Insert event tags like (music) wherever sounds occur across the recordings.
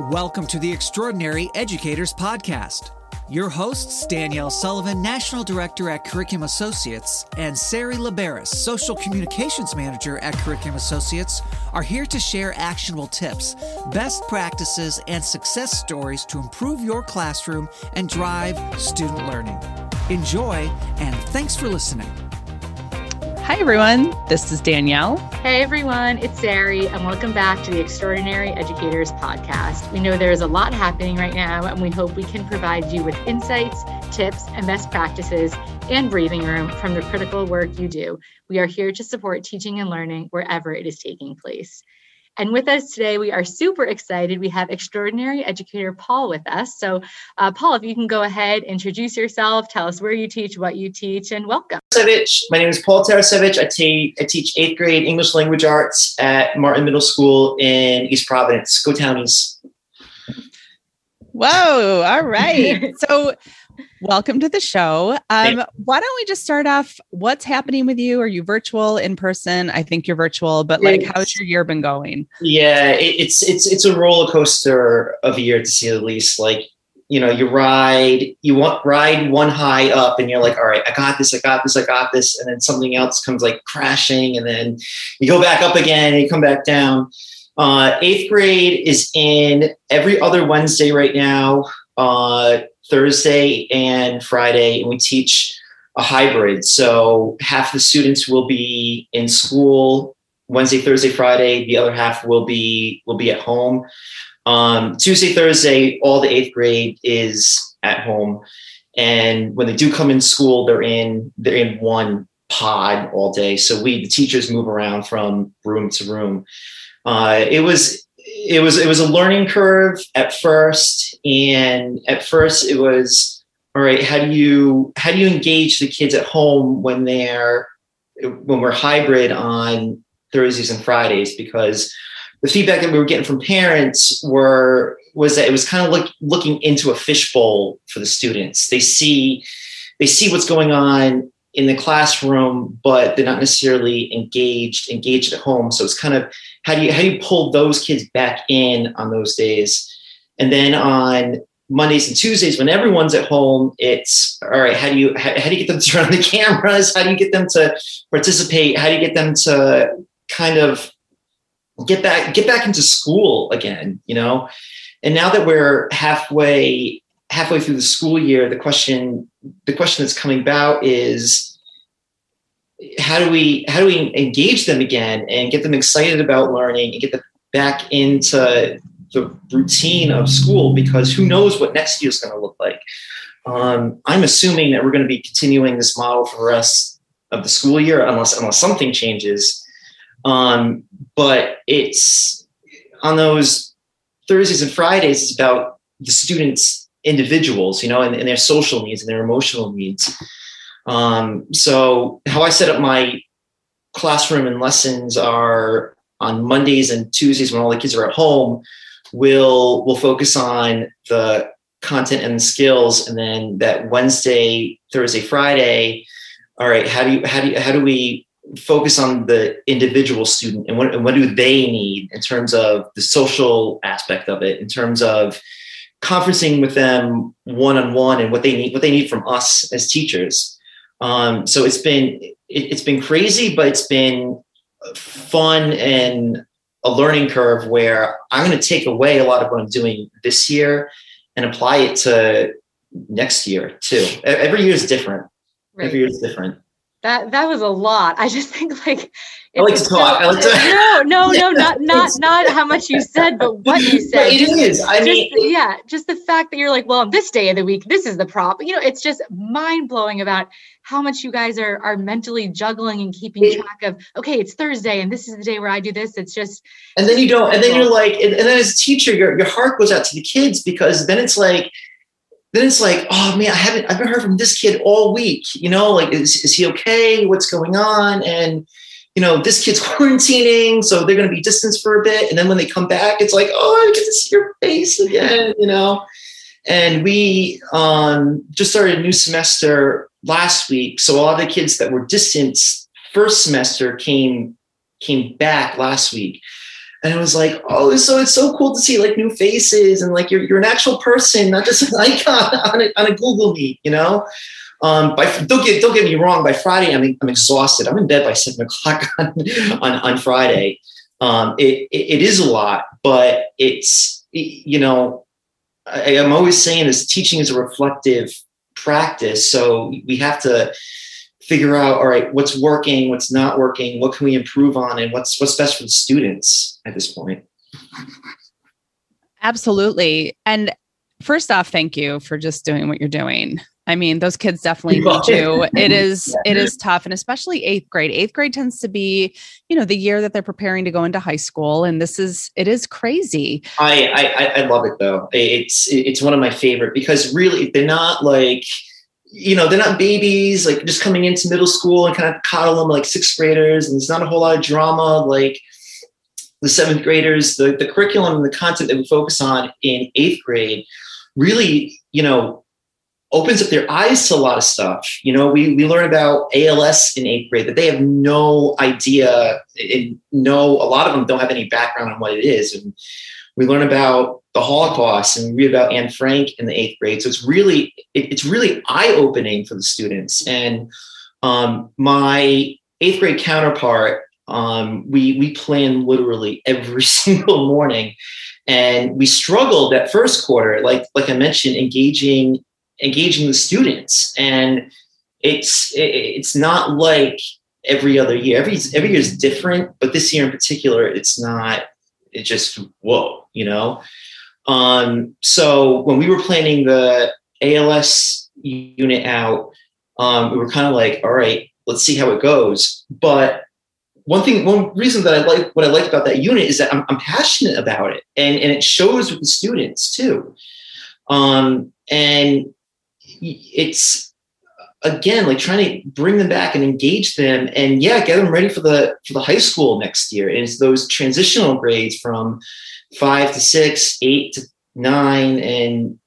Welcome to the Extraordinary Educators Podcast. Your hosts, Danielle Sullivan, National Director at Curriculum Associates, and Sari Liberis, Social Communications Manager at Curriculum Associates, are here to share actionable tips, best practices, and success stories to improve your classroom and drive student learning. Enjoy, and thanks for listening. Hi, everyone. This is Danielle. Hey, everyone. It's Sari, and welcome back to the Extraordinary Educators Podcast. We know there's a lot happening right now, and we hope we can provide you with insights, tips, and best practices and breathing room from the critical work you do. We are here to support teaching and learning wherever it is taking place. And with us today, we are super excited. We have extraordinary educator Paul with us. So, uh, Paul, if you can go ahead, introduce yourself, tell us where you teach, what you teach, and welcome. My name is Paul Tarasevich. I, te- I teach eighth grade English language arts at Martin Middle School in East Providence. Go Townies. Whoa. All (laughs) right. so, Welcome to the show. Um, why don't we just start off? What's happening with you? Are you virtual, in person? I think you're virtual, but like, how's your year been going? Yeah, it, it's it's it's a roller coaster of a year to say the least. Like, you know, you ride, you want ride one high up, and you're like, all right, I got this, I got this, I got this, and then something else comes like crashing, and then you go back up again, and you come back down. Uh, eighth grade is in every other Wednesday right now. Uh, Thursday and Friday, and we teach a hybrid. So half the students will be in school Wednesday, Thursday, Friday. The other half will be will be at home. Um, Tuesday, Thursday, all the eighth grade is at home, and when they do come in school, they're in they're in one pod all day. So we the teachers move around from room to room. Uh, it was it was it was a learning curve at first and at first it was all right how do you how do you engage the kids at home when they're when we're hybrid on thursdays and fridays? Because the feedback that we were getting from parents were was that it was kind of like looking into a fishbowl for the students. They see they see what's going on in the classroom, but they're not necessarily engaged engaged at home. So it's kind of how do you how do you pull those kids back in on those days? And then on Mondays and Tuesdays, when everyone's at home, it's all right. How do you how, how do you get them to turn on the (laughs) cameras? How do you get them to participate? How do you get them to kind of get back get back into school again? You know. And now that we're halfway halfway through the school year, the question the question that's coming about is how do we how do we engage them again and get them excited about learning and get them back into the routine of school because who knows what next year is going to look like. Um, I'm assuming that we're going to be continuing this model for the rest of the school year unless unless something changes. Um, but it's on those Thursdays and Fridays. It's about the students individuals, you know, and, and their social needs and their emotional needs. Um, so how I set up my classroom and lessons are on Mondays and Tuesdays when all the kids are at home. We'll we'll focus on the content and the skills, and then that Wednesday, Thursday, Friday. All right, how do you how do you, how do we focus on the individual student and what and what do they need in terms of the social aspect of it, in terms of conferencing with them one on one and what they need what they need from us as teachers. Um, so it's been it, has been crazy, but it's been fun and a learning curve where I'm going to take away a lot of what I'm doing this year and apply it to next year too. Every year is different. Right. Every year is different. That that was a lot. I just (laughs) think like I like to talk. I like to no, no, no, (laughs) not not not how much you said, but what you said. It just, is. I just, mean, yeah, just the fact that you're like, well, on this day of the week, this is the prop. You know, it's just mind blowing about how much you guys are are mentally juggling and keeping it, track of. Okay, it's Thursday, and this is the day where I do this. It's just. And then you don't, and then you're like, and, and then as a teacher, your your heart goes out to the kids because then it's like then it's like, oh man, I haven't, I haven't heard from this kid all week. You know, like, is, is he okay? What's going on? And, you know, this kid's (laughs) quarantining, so they're going to be distanced for a bit. And then when they come back, it's like, oh, I get to see your face again, you know? And we um, just started a new semester last week. So a lot of the kids that were distanced first semester came came back last week. And it was like, oh, so it's so cool to see like new faces and like you're, you're an actual person, not just an (laughs) icon on a, on a Google Meet, you know? Um, by, don't get don't get me wrong. By Friday, I'm I'm exhausted. I'm in bed by (laughs) seven o'clock on on, on Friday. Um, it, it, it is a lot, but it's you know I, I'm always saying this: teaching is a reflective practice. So we have to figure out all right what's working what's not working what can we improve on and what's what's best for the students at this point absolutely and first off thank you for just doing what you're doing I mean, those kids definitely (laughs) need you. It is it is tough, and especially eighth grade. Eighth grade tends to be, you know, the year that they're preparing to go into high school, and this is it is crazy. I I, I love it though. It's it's one of my favorite because really they're not like you know they're not babies like just coming into middle school and kind of coddle them like sixth graders and there's not a whole lot of drama like the seventh graders the, the curriculum and the content that we focus on in eighth grade really you know opens up their eyes to a lot of stuff. You know, we, we learn about ALS in eighth grade that they have no idea and no, a lot of them don't have any background on what it is. And we learn about the Holocaust and we read about Anne Frank in the eighth grade. So it's really, it, it's really eye opening for the students. And um, my eighth grade counterpart, um, we, we plan literally every (laughs) single morning and we struggled that first quarter like like i mentioned engaging engaging the students and it's it's not like every other year every every year is different but this year in particular it's not it just whoa you know? Um so when we were planning the als unit out um we were kind of like all right let's see how it goes. But one thing one reason that i like what i like about that unit is that i'm, I'm passionate about it and and it shows with the students too. Um and it's again like trying to bring them back and engage them and yeah get them ready for the for the high school next year. And it's those transitional grades from five to six eight to nine and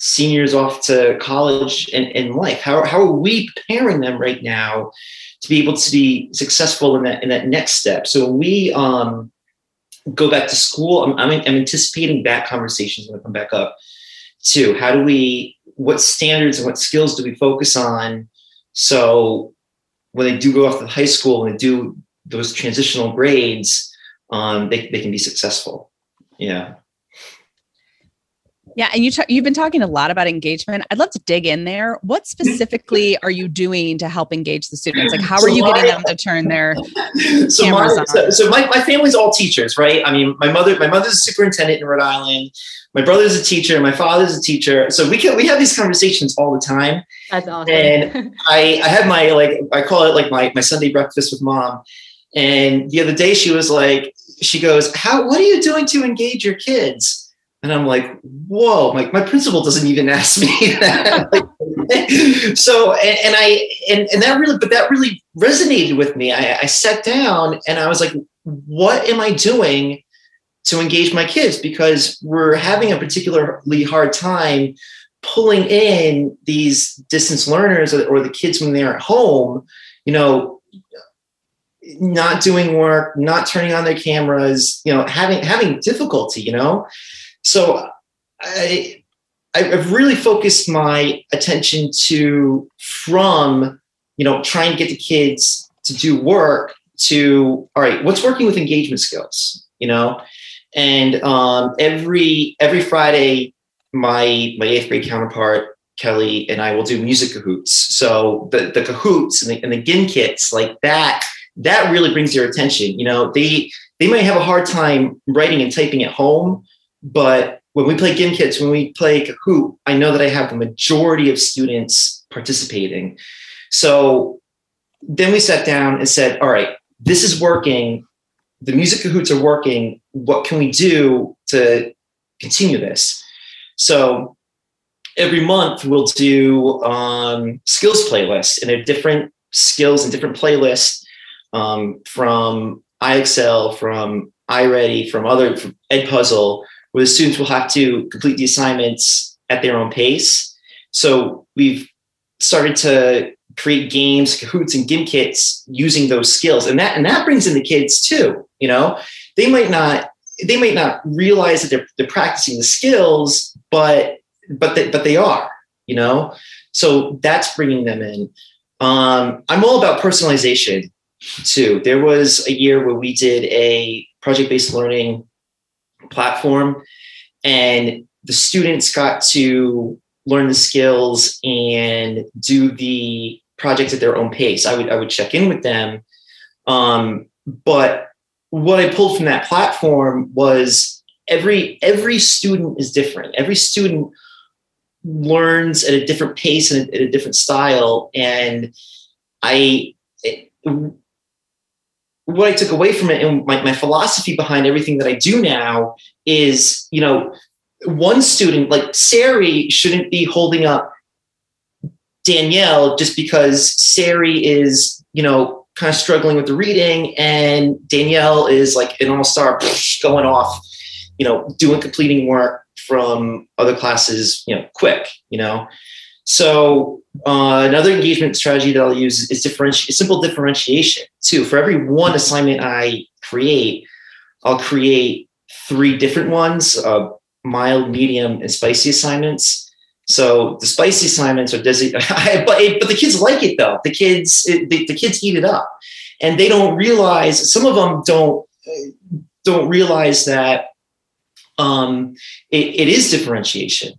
seniors off to college and, and life. How, how are we preparing them right now to be able to be successful in that in that next step? So we um go back to school i'm, I'm, I'm anticipating that conversation is going to come back up too how do we what standards and what skills do we focus on? So when they do go off to high school and they do those transitional grades um, they, they can be successful. Yeah yeah, and you t- you've been talking a lot about engagement. I'd love to dig in there. What specifically are you doing to help engage the students? Like, how so are you my, getting them to turn their (laughs) so cameras my, on? So, so my, my family's all teachers, right? I mean, my mother my mother's a superintendent in Rhode Island. My brother's a teacher. My father's a teacher. So we can we have these conversations all the time. That's awesome. And (laughs) I I have my like I call it like my my Sunday breakfast with mom. And the other day she was like, she goes, "How? What are you doing to engage your kids?" And I'm like, whoa, my, my principal doesn't even (laughs) ask me that. (laughs) so, and, and, I, and, and that really, but that really resonated with me. I, I sat down and I was like, what am I doing to engage my kids? Because we're having a particularly hard time pulling in these distance learners or, or the kids when they're at home, you know, not doing work, not turning on their cameras, you know, having, having difficulty, you know? So I, I've really focused my attention to from, you know, trying to get the kids to do work to, all right, what's working with engagement skills, you know? And um, every every Friday, my my eighth grade counterpart Kelly and I will do music Kahoots. So the the Kahoots and the, and the Gimkits like that that really brings your attention. You know, they they might have a hard time writing and typing at home, but when we play Gimkits, when we play Kahoot, I know that I have the majority of students participating. So then we sat down and said, all right, this is working. The music Kahoots are working. What can we do to continue this? So every month we'll do um, skills playlists, and they're different skills and different playlists um, from IXL, from iReady, from other from Edpuzzle, where the students will have to complete the assignments at their own pace. So we've started to create games, Kahoots, and Gimkits using those skills, and that and that brings in the kids too. You know, they might not they might not realize that they're, they're practicing the skills, but but they, but they are, you know. So that's bringing them in. Um, I'm all about personalization too. There was a year where we did a project-based learning platform, and the students got to learn the skills and do the projects at their own pace. I would I would check in with them, um, but what I pulled from that platform was every every student is different. Every student learns at a different pace and at a different style, and I. It, what I took away from it and my, my philosophy behind everything that I do now is, you know, one student like Sari shouldn't be holding up Danielle just because Sari is, you know, kind of struggling with the reading and Danielle is like an all-star (laughs) going off, you know, doing completing work from other classes, you know, quick, you know. So uh, another engagement strategy that I'll use is differenti- simple differentiation too. For every one assignment I create, I'll create three different ones. Uh, mild, medium, and spicy assignments. So the spicy assignments are designated, (laughs) but but the kids like it though. The kids it, the, the kids eat it up, and they don't realize. Some of them don't don't realize that um, it, it is differentiation.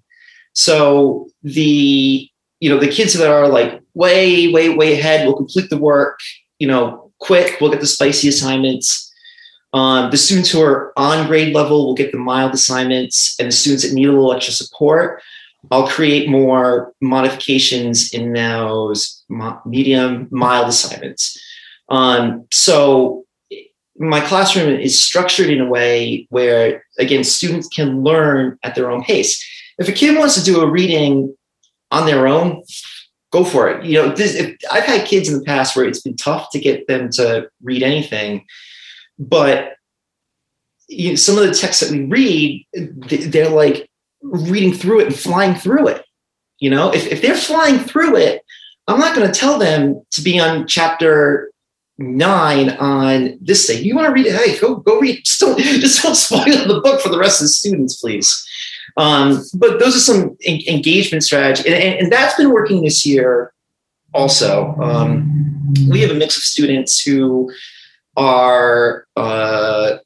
So the you know the kids that are like way way way ahead will complete the work. You know, quick. We'll get the spicy assignments um, the students who are on grade level will get the mild assignments, and the students that need a little extra support, I'll create more modifications in those medium, mild assignments. Um, so my classroom is structured in a way where, again, students can learn at their own pace. If a kid wants to do a reading on their own, go for it. You know, this, if, I've had kids in the past where it's been tough to get them to read anything but you know, some of the texts that we read, they're like reading through it and flying through it. You know, if, if they're flying through it, I'm not going to tell them to be on chapter nine on this thing. You want to read it? Hey, go go read. Just don't (laughs) just don't spoil the book for the rest of the students, please. Um, but those are some en- engagement strategy, and, and, and, that's been working this year. Also, um, we have a mix of students who are uh,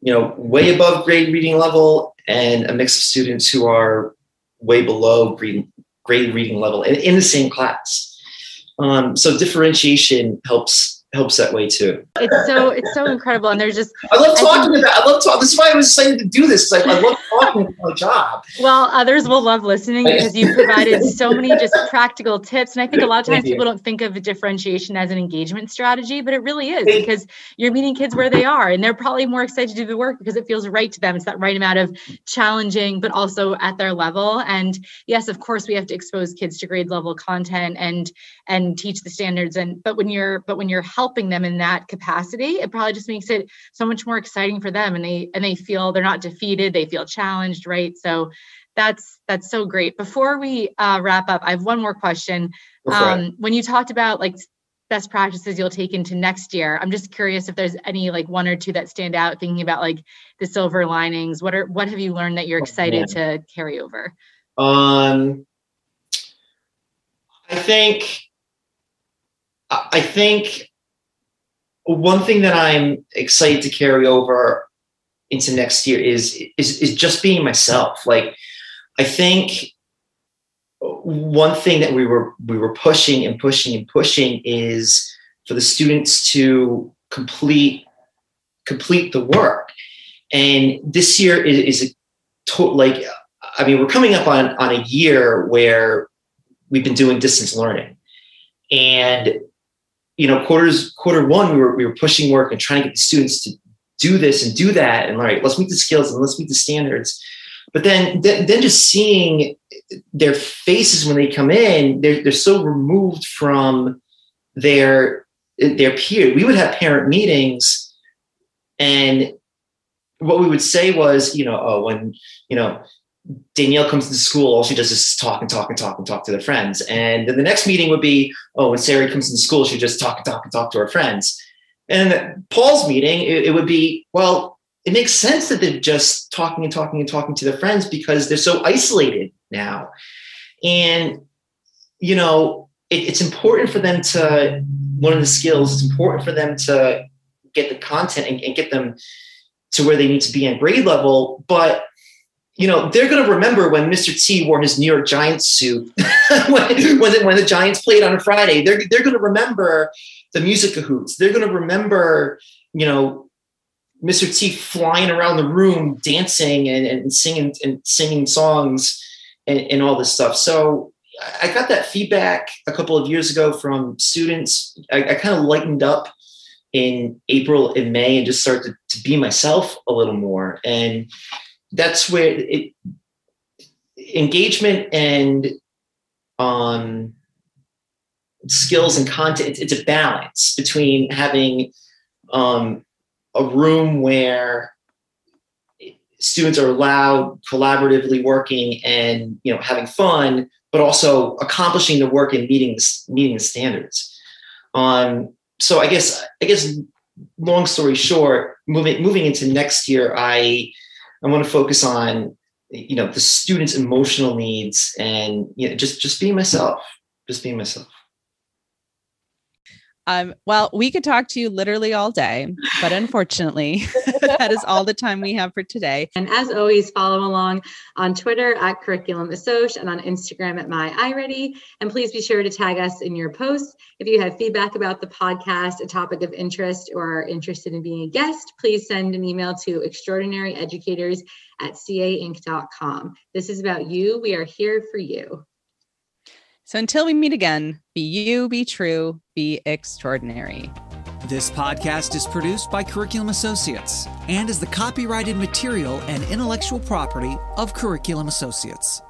you know way above grade reading level and a mix of students who are way below grade, grade reading level in, in the same class. Um, so differentiation helps helps that way too. It's so it's so incredible, and there's just I love talking I think, about. I love talking. This is why I was excited to do this. Like I love talking about my job. Well, others will love listening because you provided so many just practical tips, and I think a lot of times people don't think of differentiation as an engagement strategy, but it really is because you're meeting kids where they are, and they're probably more excited to do the work because it feels right to them. It's that right amount of challenging, but also at their level. And yes, of course, we have to expose kids to grade level content and and teach the standards. And but when you're but when you're helping them in that capacity it probably just makes it so much more exciting for them and they and they feel they're not defeated they feel challenged right? So that's that's so great. Before we uh, wrap up i have one more question. Um, when you talked about like best practices you'll take into next year i'm just curious if there's any like one or two that stand out thinking about like the silver linings. What are what have you learned that you're oh, excited oh, to carry over? Um i think i think one thing that I'm excited to carry over into next year is is is just being myself. Like I think one thing that we were we were pushing and pushing and pushing is for the students to complete complete the work. And this year is, is a total like I mean we're coming up on on a year where we've been doing distance learning. And you know, quarters quarter one, we were we were pushing work and trying to get the students to do this and do that, and all right, let's meet the skills and let's meet the standards. But then, then, then just seeing their faces when they come in, they're they're so removed from their their peer. We would have parent meetings, and what we would say was, you know, oh, when you know Danielle comes to school, all she does is talk and talk and talk and talk to their friends. And then the next meeting would be, oh, when Sari comes into school, she just talk and talk and talk to her friends. And Paul's meeting, it, it would be, well, it makes sense that they're just talking and talking and talking to their friends because they're so isolated now. And, you know, it, it's important for them to, of the skills, it's important for them to get the content and, and get them to where they need to be in grade level. But you know, they're going to remember when Mr. T wore his New York Giants suit (laughs) when, when, the, when the Giants played on a Friday. They're, they're going to remember the music Kahoots. They're going to remember, you know, Mr. T flying around the room, dancing and, and singing and singing songs and, and all this stuff. So I got that feedback a couple of years ago from students. I, I kind of lightened up in April and May and just started to, to be myself a little more. And that's where it engagement and um, skills and content it's, a balance between having um, a room where students are allowed collaboratively working and you know having fun but also accomplishing the work and meeting meeting the standards. Um, so i guess i guess long story short moving moving into next year i I want to focus on you know the students' emotional needs and you know just just being myself, just being myself. Um, well, we could talk to you literally all day, but unfortunately, (laughs) that is all the time we have for today. And as always, follow along on Twitter at Curriculum Assoc and on Instagram at My iReady. And please be sure to tag us in your posts. If you have feedback about the podcast, a topic of interest, or are interested in being a guest, please send an email to extraordinaryeducators at cainc.com. This is about you. We are here for you. So until we meet again, be you, be true, be extraordinary. This podcast is produced by Curriculum Associates and is the copyrighted material and intellectual property of Curriculum Associates.